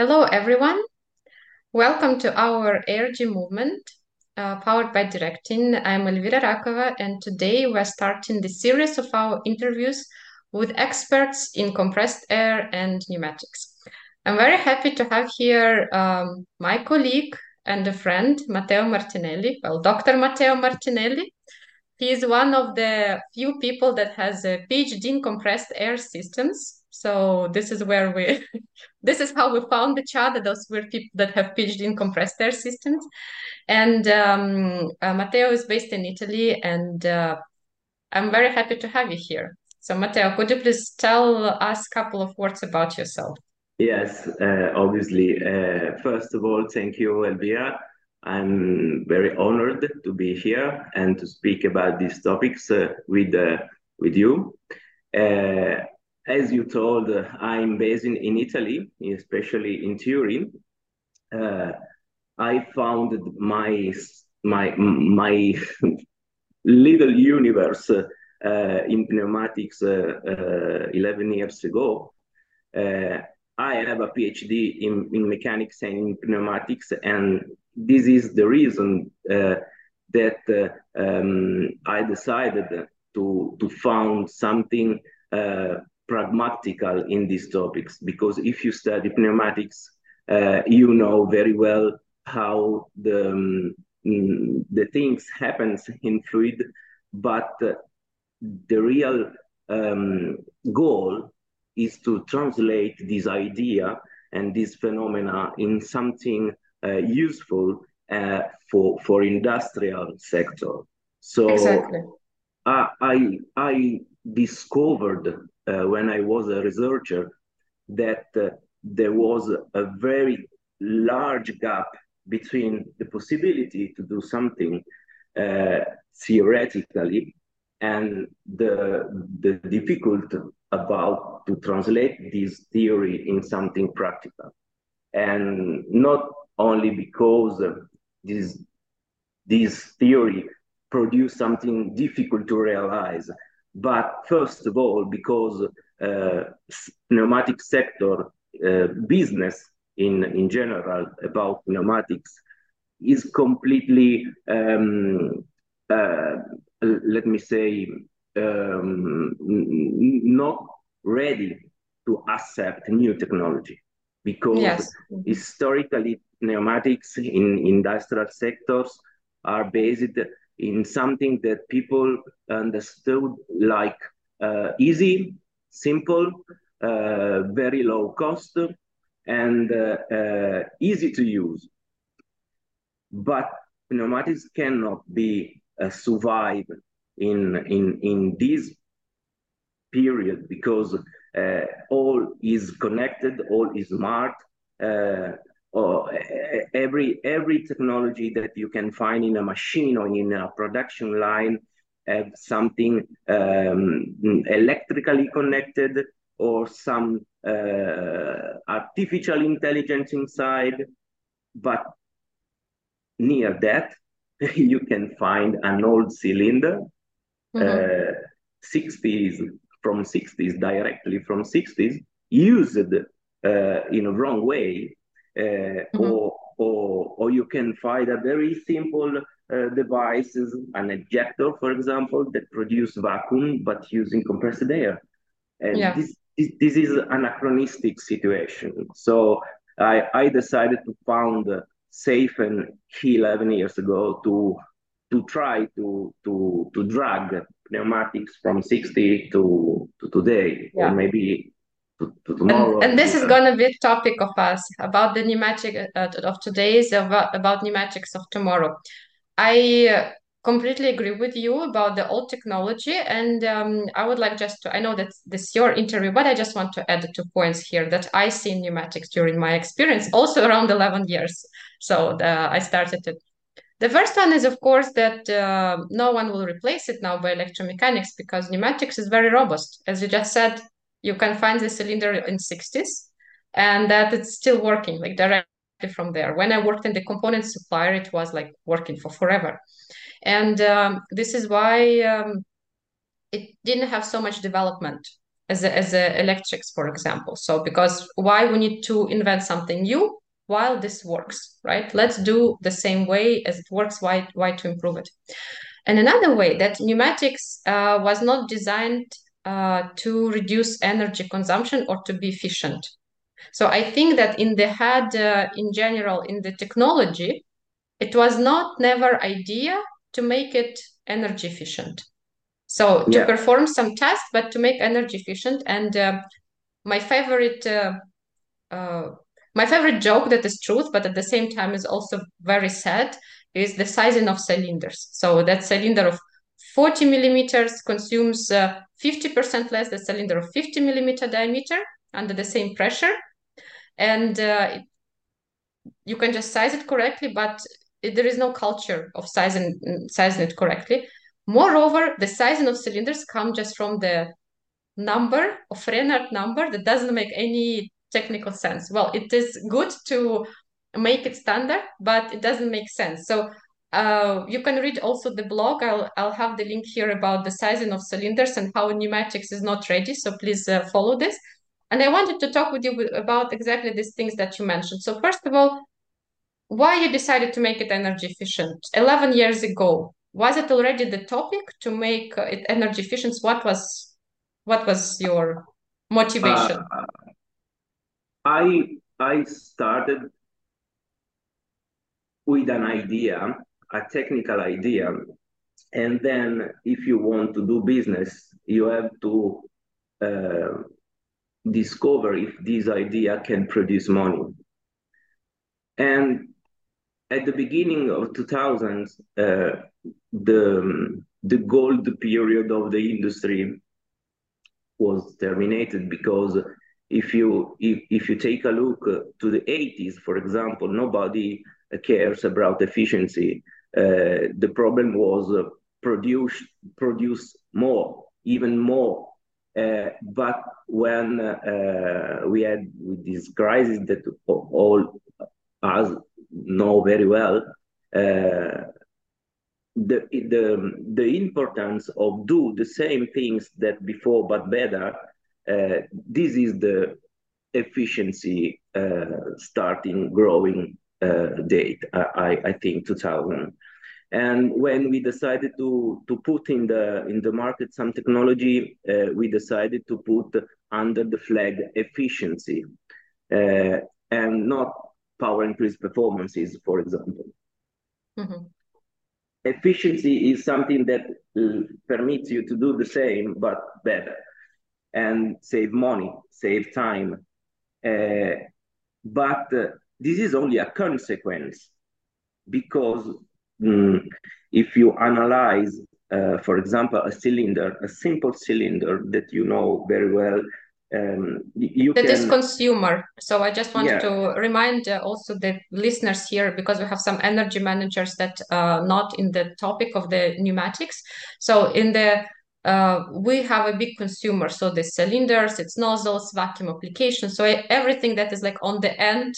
Hello, everyone. Welcome to our ARG movement, uh, powered by Directin. I'm Elvira Rakova, and today we're starting the series of our interviews with experts in compressed air and pneumatics. I'm very happy to have here um, my colleague and a friend, Matteo Martinelli, well, Dr. Matteo Martinelli. He is one of the few people that has a PhD in compressed air systems so this is where we, this is how we found each other. Those were people that have PhD in compressed air systems. And um, uh, Matteo is based in Italy, and uh, I'm very happy to have you here. So Matteo, could you please tell us a couple of words about yourself? Yes, uh, obviously. Uh, first of all, thank you, Elvira. I'm very honored to be here and to speak about these topics uh, with uh, with you. Uh, as you told, uh, I'm based in, Italy, especially in Turin. Uh, I founded my my my little universe uh, in pneumatics uh, uh, 11 years ago. Uh, I have a PhD in, in mechanics and in pneumatics, and this is the reason that um, I decided to to found something pragmatical in these topics because if you study pneumatics, uh, you know very well how the um, the things happens in fluid, but uh, the real um, goal is to translate this idea and this phenomena in something uh, useful uh, for for industrial sector. So exactly. I I, I discovered when I was a researcher that uh, there was a very large gap between the possibility to do something uh, theoretically and the the difficult about to translate this theory in something practical. And not only because this this theory produce something difficult to realize but first of all, because uh, pneumatic sector uh, business in, in general about pneumatics is completely, um, uh, let me say, um, not ready to accept new technology because yes. historically pneumatics in industrial sectors are based in something that people understood like uh, easy, simple, uh, very low cost, and uh, uh easy to use. But pneumatics cannot be uh, survive in in in this period because uh, all is connected, all is smart or every every technology that you can find in a machine or in a production line have something um, electrically connected or some uh, artificial intelligence inside but near that you can find an old cylinder mm-hmm. uh, 60s from 60s directly from 60s used uh, in a wrong way mm-hmm. or, or, or you can find a very simple uh, devices, an ejector, for example, that produce vacuum but using compressed air. And yeah. this, this, this is an anachronistic situation. So I, I decided to found uh, Safen 11 years ago to to try to to to drag pneumatics from 60 to to today yeah. or maybe to, to tomorrow. And, and this is going to be topic of us about the pneumatic uh, of today's about, about pneumatics of tomorrow. I uh, completely agree with you about the old technology and um, i would like just to i know that this is your interview but i just want to add two points here that i see pneumatics during my experience also around 11 years. So the, i started it. The first one is of course that uh, no one will replace it now by electromechanics because pneumatics is very robust. As you just said you can find the cylinder in 60s and that it's still working like directly from there. When I worked in the component supplier, it was like working for forever. And um, this is why um, it didn't have so much development as a, as a electrics, for example. So because why we need to invent something new while this works, right? Let's do the same way as it works. Why why to improve it? And another way that pneumatics uh, was not designed uh, to reduce energy consumption or to be efficient. So I think that in the head, uh, in general, in the technology, it was not never idea to make it energy efficient. So to yeah. perform some tests, but to make energy efficient. And uh, my favorite, uh, uh, my favorite joke that is truth, but at the same time is also very sad, is the sizing of cylinders. So that cylinder of 40 millimeters consumes 50% uh, less the cylinder of 50 millimeter diameter under the same pressure. And uh, you can just size it correctly, but it, there is no culture of sizing, sizing it correctly. Moreover, the sizing of cylinders come just from the number of Renard number that doesn't make any technical sense. Well, it is good to make it standard, but it doesn't make sense. So uh, you can read also the blog. I'll, I'll have the link here about the sizing of cylinders and how pneumatics is not ready. So please uh, follow this. And I wanted to talk with you about exactly these things that you mentioned. So first of all, why you decided to make it energy efficient 11 years ago? Was it already the topic to make it energy efficient? What was what was your motivation? Uh, I I started with an idea, a technical idea. And then if you want to do business, you have to uh, discover if this idea can produce money. And at the beginning of 2000s, uh, the, the gold period of the industry was terminated because if you if, if you take a look to the 80s, for example, nobody cares about efficiency. Uh, the problem was uh, produce produce more, even more. Uh, but when uh, we had with this crisis that all us know very well, uh, the the the importance of do the same things that before but better. Uh, this is the efficiency starting growing uh, date, I, I think 2000. And when we decided to, to put in the, in the market some technology, uh, we decided to put under the flag efficiency uh, and not power increase performances, for example. Mm-hmm. Efficiency is something that uh, permits you to do the same, but better and save money, save time. Uh, but uh, this is only a consequence because mm, if you analyze, uh, for example, a cylinder, a simple cylinder that you know very well, um, you that can... is consumer. So I just wanted yeah. to remind uh, also the listeners here because we have some energy managers that are not in the topic of the pneumatics. So in the uh, we have a big consumer. So the cylinders, its nozzles, vacuum application. So everything that is like on the end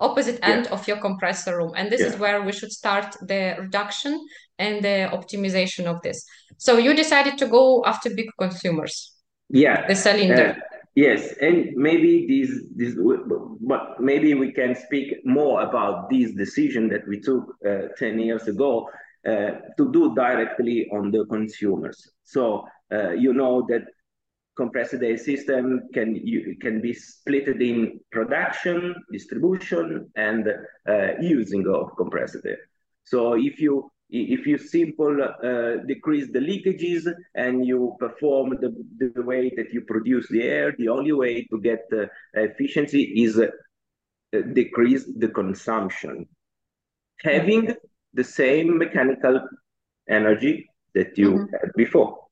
opposite end yeah. of your compressor room. And this yeah. is where we should start the reduction and the optimization of this. So you decided to go after big consumers. Yeah. The cylinder. Uh, yes. And maybe this this but maybe we can speak more about this decision that we took uh, 10 years ago uh, to do directly on the consumers. So uh, you know that compressed air system can you, can be split in production, distribution, and uh, using of compressed air. So if you if you simple uh, decrease the leakages and you perform the, the way that you produce the air, the only way to get uh, efficiency is uh, decrease the consumption. Having the same mechanical energy that you mm -hmm. had before.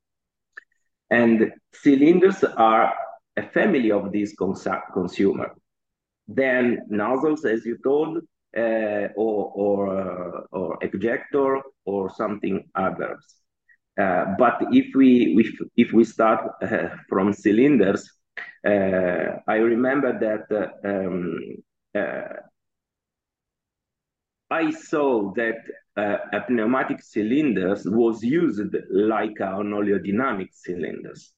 And cylinders are a family of these cons consumer. Then nozzles, as you told, uh, or or, uh, or ejector or something others. Uh, but if we if, if we start uh, from cylinders, uh, I remember that uh, um, I saw that uh, a pneumatic cylinders was used like an oleodynamic cylinders.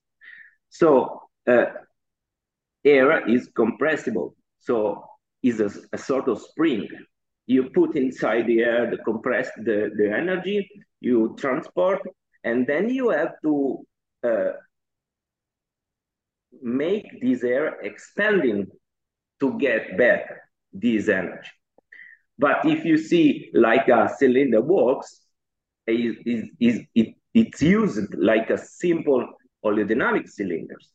So uh, air is compressible. So is a, a, sort of spring. You put inside the air the compressed the, the energy, you transport, and then you have to uh, make this air expanding to get back this energy. But if you see like a cylinder works, is, is it, it's used like a simple oleodynamic cylinders.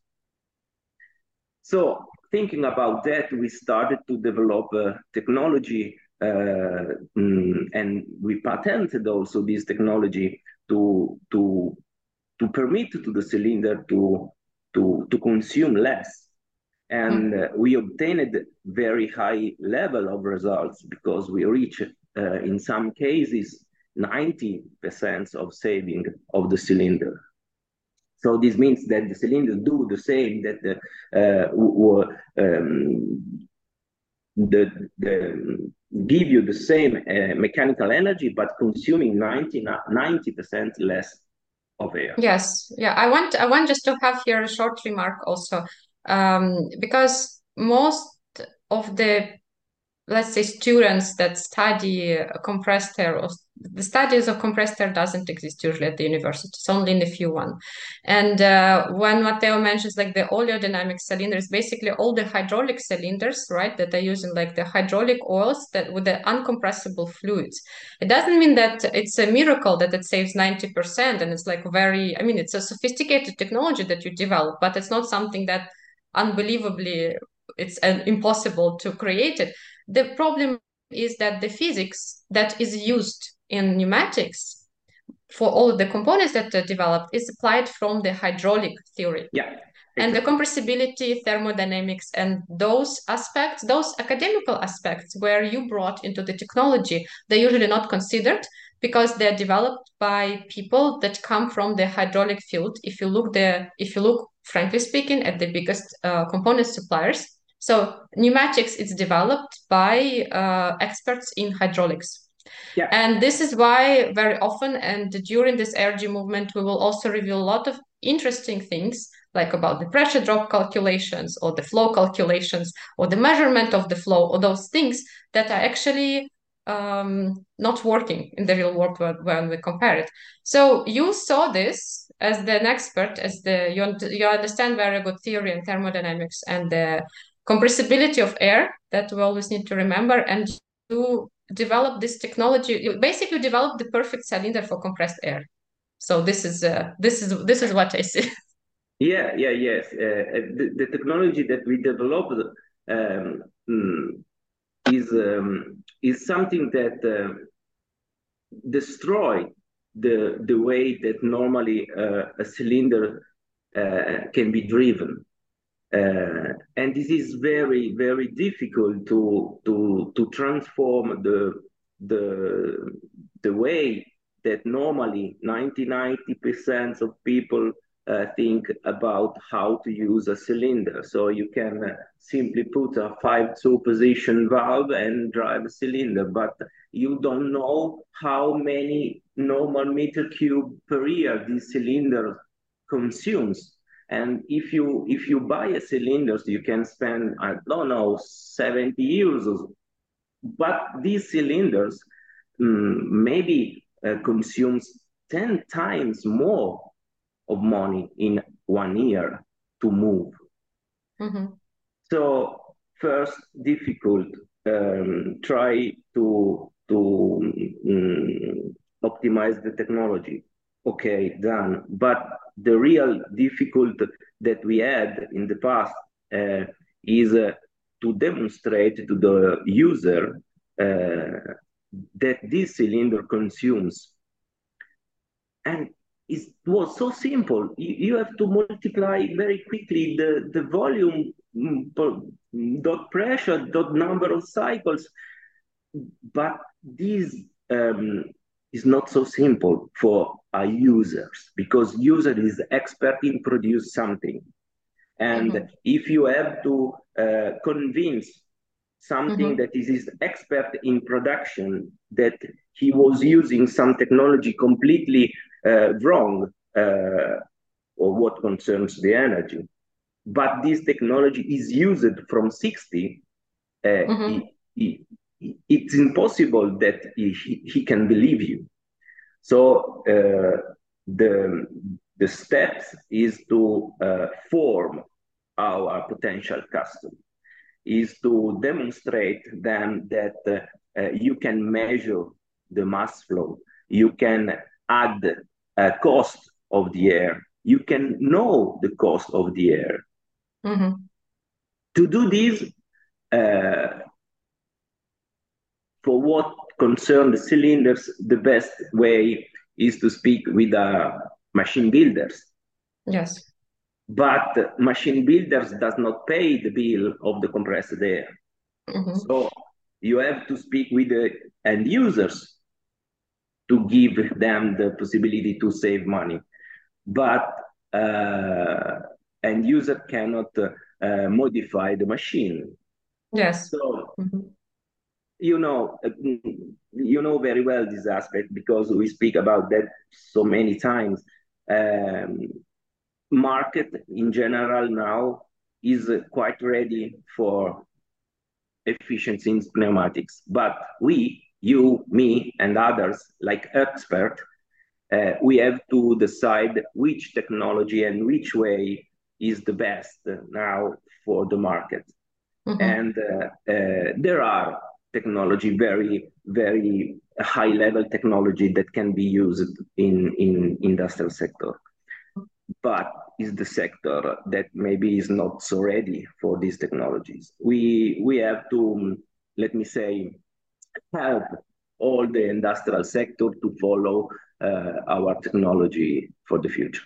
So thinking about that, we started to develop a technology uh, mm, and we patented also this technology to, to, to permit to the cylinder to, to, to consume less. And mm. uh, we obtained very high level of results because we reached, uh, in some cases, 90% of saving of the cylinder. So this means that the cylinder do the same that the, uh, um, the, the give you the same uh, mechanical energy, but consuming 90 percent less of air. Yes, yeah. I want I want just to have here a short remark also, um, because most of the let's say students that study compressed air or the studies of compressed air doesn't exist usually at the university it's only in a few one. And uh, when matteo mentions like the oleodynamic cylinders basically all the hydraulic cylinders right that are using like the hydraulic oils that with the uncompressible fluids it doesn't mean that it's a miracle that it saves 90% and it's like very i mean it's a sophisticated technology that you develop but it's not something that unbelievably it's uh, impossible to create it the problem is that the physics that is used in pneumatics for all the components that are developed is applied from the hydraulic theory. Yeah. And the compressibility, thermodynamics, and those aspects, those academical aspects where you brought into the technology, they're usually not considered because they're developed by people that come from the hydraulic field. If you look the, if you look, frankly speaking, at the biggest uh, component suppliers, so pneumatics is developed by uh, experts in hydraulics. Yeah. And this is why very often and during this energy movement, we will also reveal a lot of interesting things like about the pressure drop calculations or the flow calculations or the measurement of the flow or those things that are actually um, not working in the real world when we compare it. So you saw this as an expert, as the you, you understand very good theory and thermodynamics and the compressibility of air that we always need to remember and to develop this technology you basically develop the perfect cylinder for compressed air. So this is uh, this is this is what i see. Yeah yeah yes. Uh, the, the, technology that we developed um, mm, is um, is something that uh, destroy the the way that normally uh, a cylinder uh, can be driven. Uh, and this is very, very difficult to to to transform the the the way that normally 90 90 percent of people uh, think about how to use a cylinder. So you can uh, simply put a five two position valve and drive a cylinder, but you don't know how many normal meter cube per year this cylinder consumes. And if you if you buy a cylinders, you can spend I don't know 70 euros. But these cylinders um, maybe uh, consumes 10 times more of money in one year to move. Mm-hmm. So first difficult um, try to to um, optimize the technology okay, done. But the real difficult that we had in the past uh, is uh, to demonstrate to the user uh, that this cylinder consumes. And it was so simple. You, you have to multiply very quickly the, the volume mm, dot pressure dot number of cycles. But this um, is not so simple for our users because user is expert in produce something and mm-hmm. if you have to uh, convince something mm-hmm. that is his expert in production that he was using some technology completely wrong uh, or what concerns the energy but this technology is used from 60, uh, mm-hmm. it's impossible that he, he can believe you. So uh, the the steps is to uh, form our potential customer, is to demonstrate them that uh, you can measure the mass flow, you can add a cost of the air, you can know the cost of the air. Mm-hmm. To do this, uh, for what concern the cylinders, the best way is to speak with uh, machine builders. Yes. But machine builders does not pay the bill of the compressed air. Mm-hmm. So you have to speak with the end users to give them the possibility to save money. But uh, end user cannot uh, modify the machine. Yes. So mm-hmm you know you know very well this aspect because we speak about that so many times um, market in general now is quite ready for efficiency in pneumatics but we you me and others like expert uh, we have to decide which technology and which way is the best now for the market mm-hmm. and uh, uh, there are technology, very, very high level technology that can be used in, in industrial sector. But is the sector that maybe is not so ready for these technologies. We, we have to, let me say, help all the industrial sector to follow uh, our technology for the future.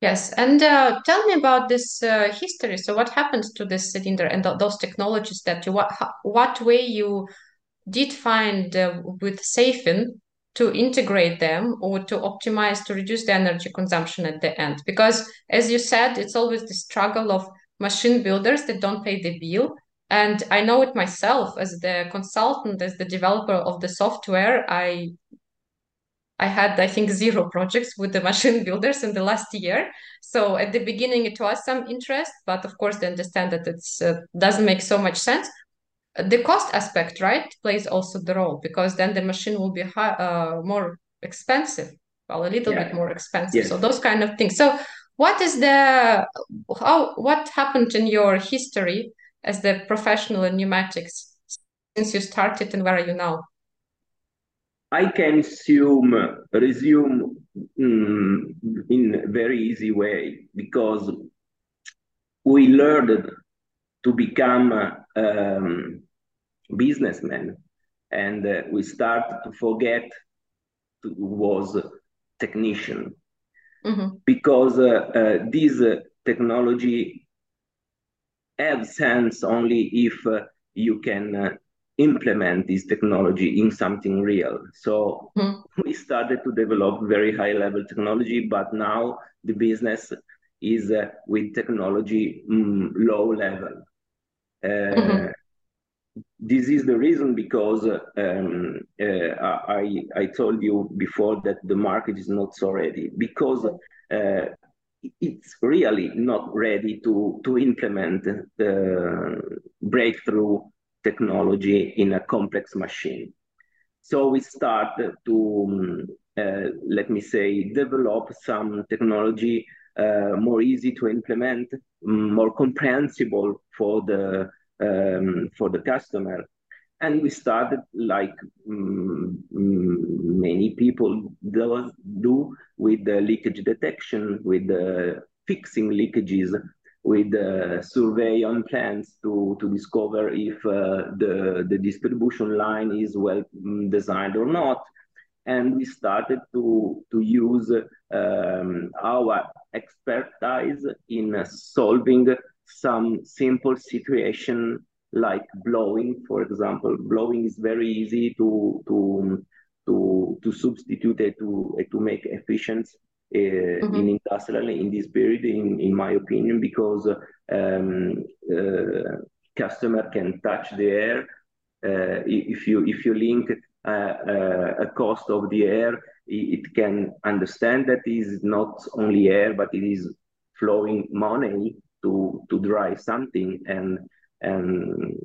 Yes, and uh, tell me about this uh, history. So, what happened to this cylinder and th those technologies that you what what way you did find uh, with Safen to integrate them or to optimize to reduce the energy consumption at the end? Because, as you said, it's always the struggle of machine builders that don't pay the bill. And I know it myself as the consultant, as the developer of the software. I I had, I think, zero projects with the machine builders in the last year. So at the beginning, it was some interest, but of course, they understand that it uh, doesn't make so much sense. The cost aspect, right, plays also the role because then the machine will be high, uh, more expensive, well, a little yeah. bit more expensive. So those kind of things. So what is the how what happened in your history as the professional in pneumatics since you started, and where are you now? I can assume resume mm, in a very easy way because we learned to become um, businessmen and uh, we start to forget to was technician mm-hmm. because uh, uh, this uh, technology has sense only if uh, you can uh, implement this technology in something real. So mm. we started to develop very high level technology, but now the business is uh, with technology mm, low level. Uh, mm-hmm. This is the reason because um, uh, I, I told you before that the market is not so ready because uh, it's really not ready to, to implement the breakthrough technology in a complex machine. So we start to, uh, let me say, develop some technology uh, more easy to implement, more comprehensible for the um, for the customer. And we started like um, many people do, do with the leakage detection, with the fixing leakages with the survey on plants to, to discover if uh, the, the distribution line is well mm, designed or not. And we started to, to use um, our expertise in solving some simple situation like blowing, for example. Blowing is very easy to, to, to, to substitute it to, to make efficient uh, mm-hmm. in industrial in this period, in, in my opinion, because um, uh, customer can touch the air. Uh, if you if you link a cost of the air, it can understand that it is not only air, but it is flowing money to to drive something and and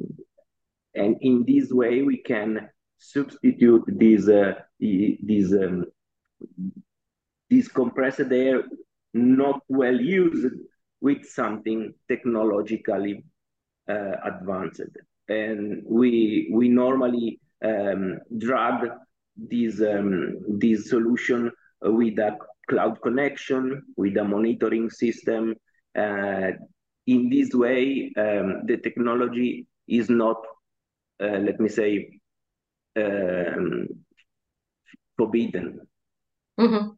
and in this way we can substitute this uh, this um, this compressed air not well used with something technologically uh, advanced. And we we normally um, drag this um, this solution with a cloud connection with a monitoring system uh, in this way um, the technology is not uh, let me say um, forbidden mm-hmm.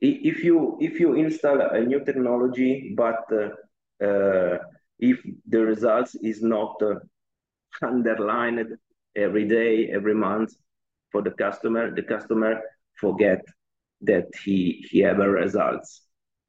if you if you install a new technology but uh, uh if the results is not uh, underlined every day, every month for the customer, the customer forget that he he a results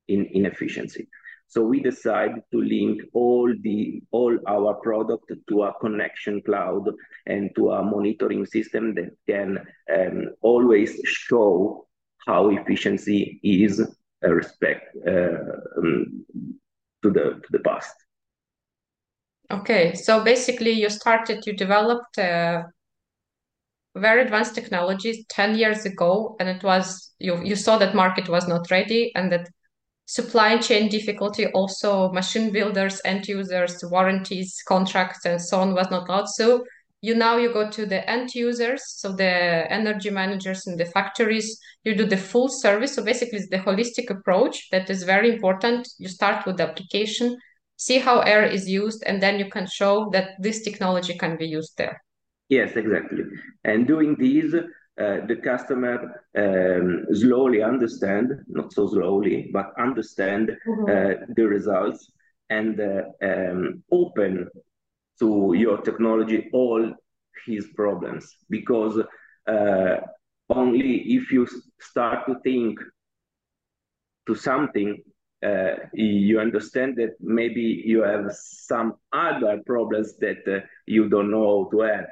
in, in efficiency. So we decided to link all the all our product to a connection cloud and to a monitoring system that can um, always show how efficiency is uh, respect uh, um, to the to the past. Okay, so basically you started, you developed uh, very advanced technologies 10 years ago, and it was, you, you saw that market was not ready and that supply chain difficulty, also machine builders, end users, warranties, contracts, and so on was not allowed. So you now you go to the end users, so the energy managers in the factories, you do the full service. So basically it's the holistic approach that is very important. You start with the application, see how air is used, and then you can show that this technology can be used there. Yes, exactly. And doing this, uh, the customer um, slowly understand, not so slowly, but understand mm-hmm. uh, the results and uh, um, open to your technology all his problems because uh, only if you start to think to something uh, you understand that maybe you have some other problems that uh, you don't know how to have.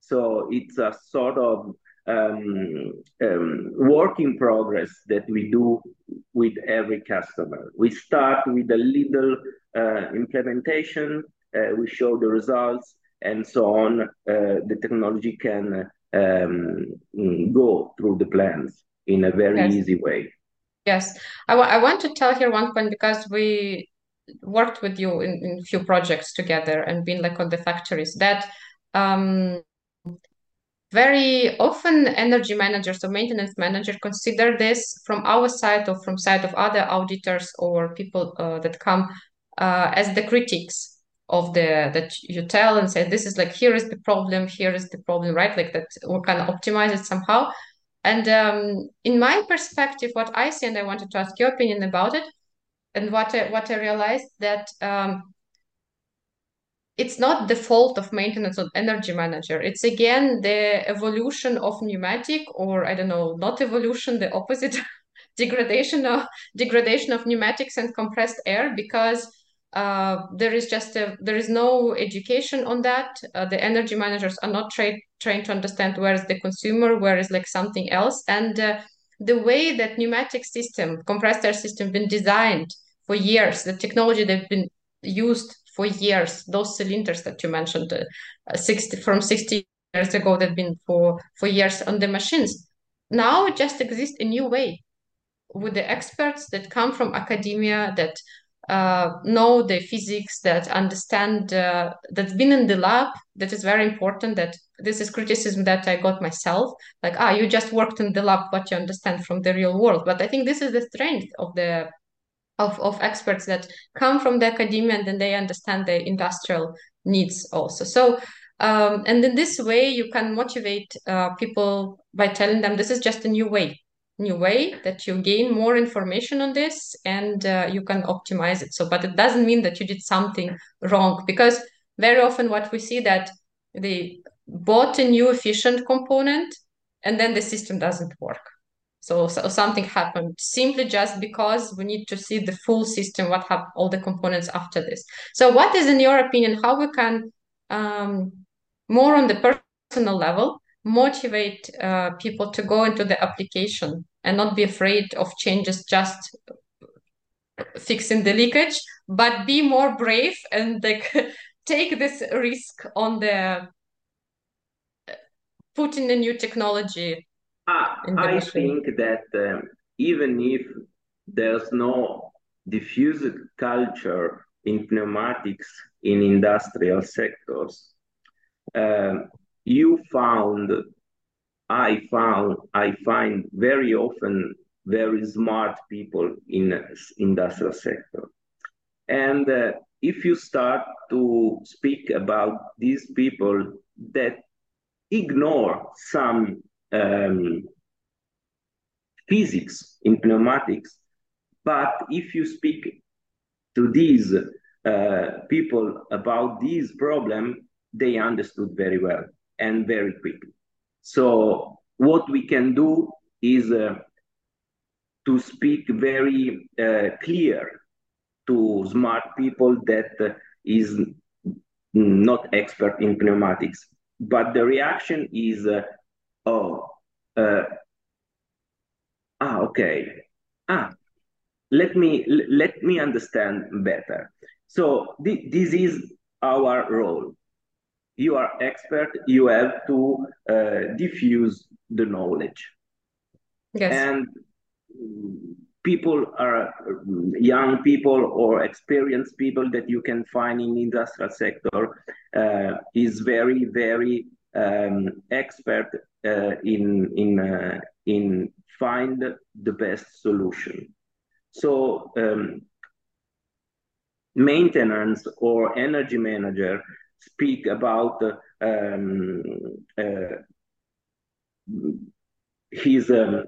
So it's a sort of um, um, work in progress that we do with every customer. We start with a little uh, implementation, uh, we show the results, and so on. Uh, the technology can um, go through the plans in a very yes. easy way. Yes, I, I want to tell here one point because we worked with you in, in few projects together and been like on the factories that um, very often energy managers or maintenance manager consider this from our side or from side of other auditors or people uh, that come uh, as the critics of the that you tell and say this is like here is the problem here is the problem right? Like that we can optimize it somehow. And um, in my perspective, what I see, and I wanted to ask your opinion about it, and what I, what I realized that um, it's not the fault of maintenance or energy manager. It's again the evolution of pneumatic, or I don't know, not evolution, the opposite, degradation of degradation of pneumatics and compressed air because uh, there is just a, there is no education on that. Uh, the energy managers are not trained trying to understand where is the consumer, where is like something else, and uh, the way that pneumatic system, compressed air system, been designed for years, the technology they've been used for years, those cylinders that you mentioned, uh, 60 from 60 years ago, that been for for years on the machines, now just exist a new way with the experts that come from academia that uh, know the physics, that understand, uh, that's been in the lab, that is very important. That this is criticism that I got myself. Like, ah, you just worked in the lab, what you understand from the real world. But I think this is the strength of the of, of experts that come from the academia and then they understand the industrial needs also. So um, and in this way, you can motivate uh, people by telling them this is just a new way new way that you gain more information on this and uh, you can optimize it so but it doesn't mean that you did something wrong because very often what we see that they bought a new efficient component and then the system doesn't work so, so something happened simply just because we need to see the full system what have all the components after this so what is in your opinion how we can um, more on the personal level motivate uh, people to go into the application and not be afraid of changes just fixing the leakage, but be more brave and like take this risk on the putting the new technology. Ah, I think that um, even if there's no diffused culture in pneumatics in industrial sectors, um, you found, I found, I find very often very smart people in industrial sector. And uh, if you start to speak about these people that ignore some um, physics in pneumatics, but if you speak to these uh, people about this problem, they understood very well and very quickly. So what we can do is uh, to speak very uh, clear to smart people that is not expert in pneumatics. But the reaction is, uh, oh, uh, ah, okay, ah, let me let me understand better. So th this is our role. You are expert. You have to uh, diffuse the knowledge. Yes. And people are young people or experienced people that you can find in the industrial sector uh, is very very um, expert in in uh, in find the best solution. So um, maintenance or energy manager speak about um, uh, his um,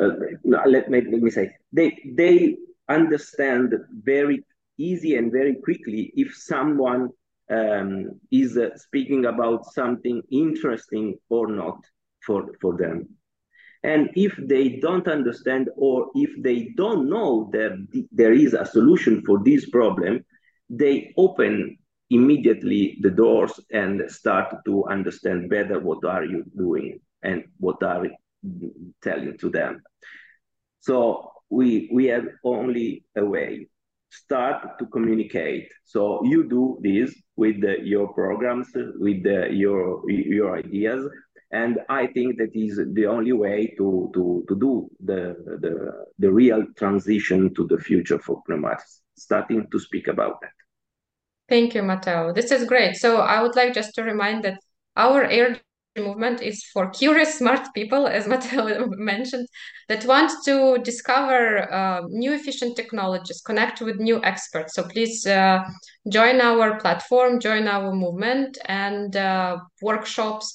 uh, let, me, let me say, they, they understand very easy and very quickly if someone um, is uh, speaking about something interesting or not for, for them. And if they don't understand or if they don't know that there is a solution for this problem, they open immediately the doors and start to understand better what are you doing and what are telling to them. So we we have only a way. Start to communicate. So you do this with the, your programs, with the, your your ideas, and I think that is the only way to to to do the the the real transition to the future for pneumatics. Starting to speak about that. Thank you, Matteo. This is great. So I would like just to remind that our air movement is for curious, smart people, as Matteo mentioned, that want to discover uh, new efficient technologies, connect with new experts. So please uh, join our platform, join our movement and uh, workshops.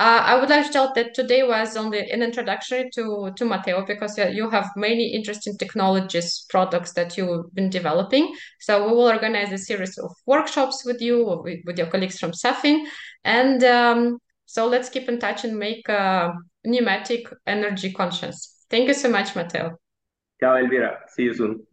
Uh, I would like to tell that today was only an introduction to, to Matteo because uh, you have many interesting technologies, products that you've been developing. So we will organize a series of workshops with you, with, with your colleagues from Safen. And um, so let's keep in touch and make a pneumatic energy conscious. Thank you so much, Matteo. Ciao, Elvira. See you soon.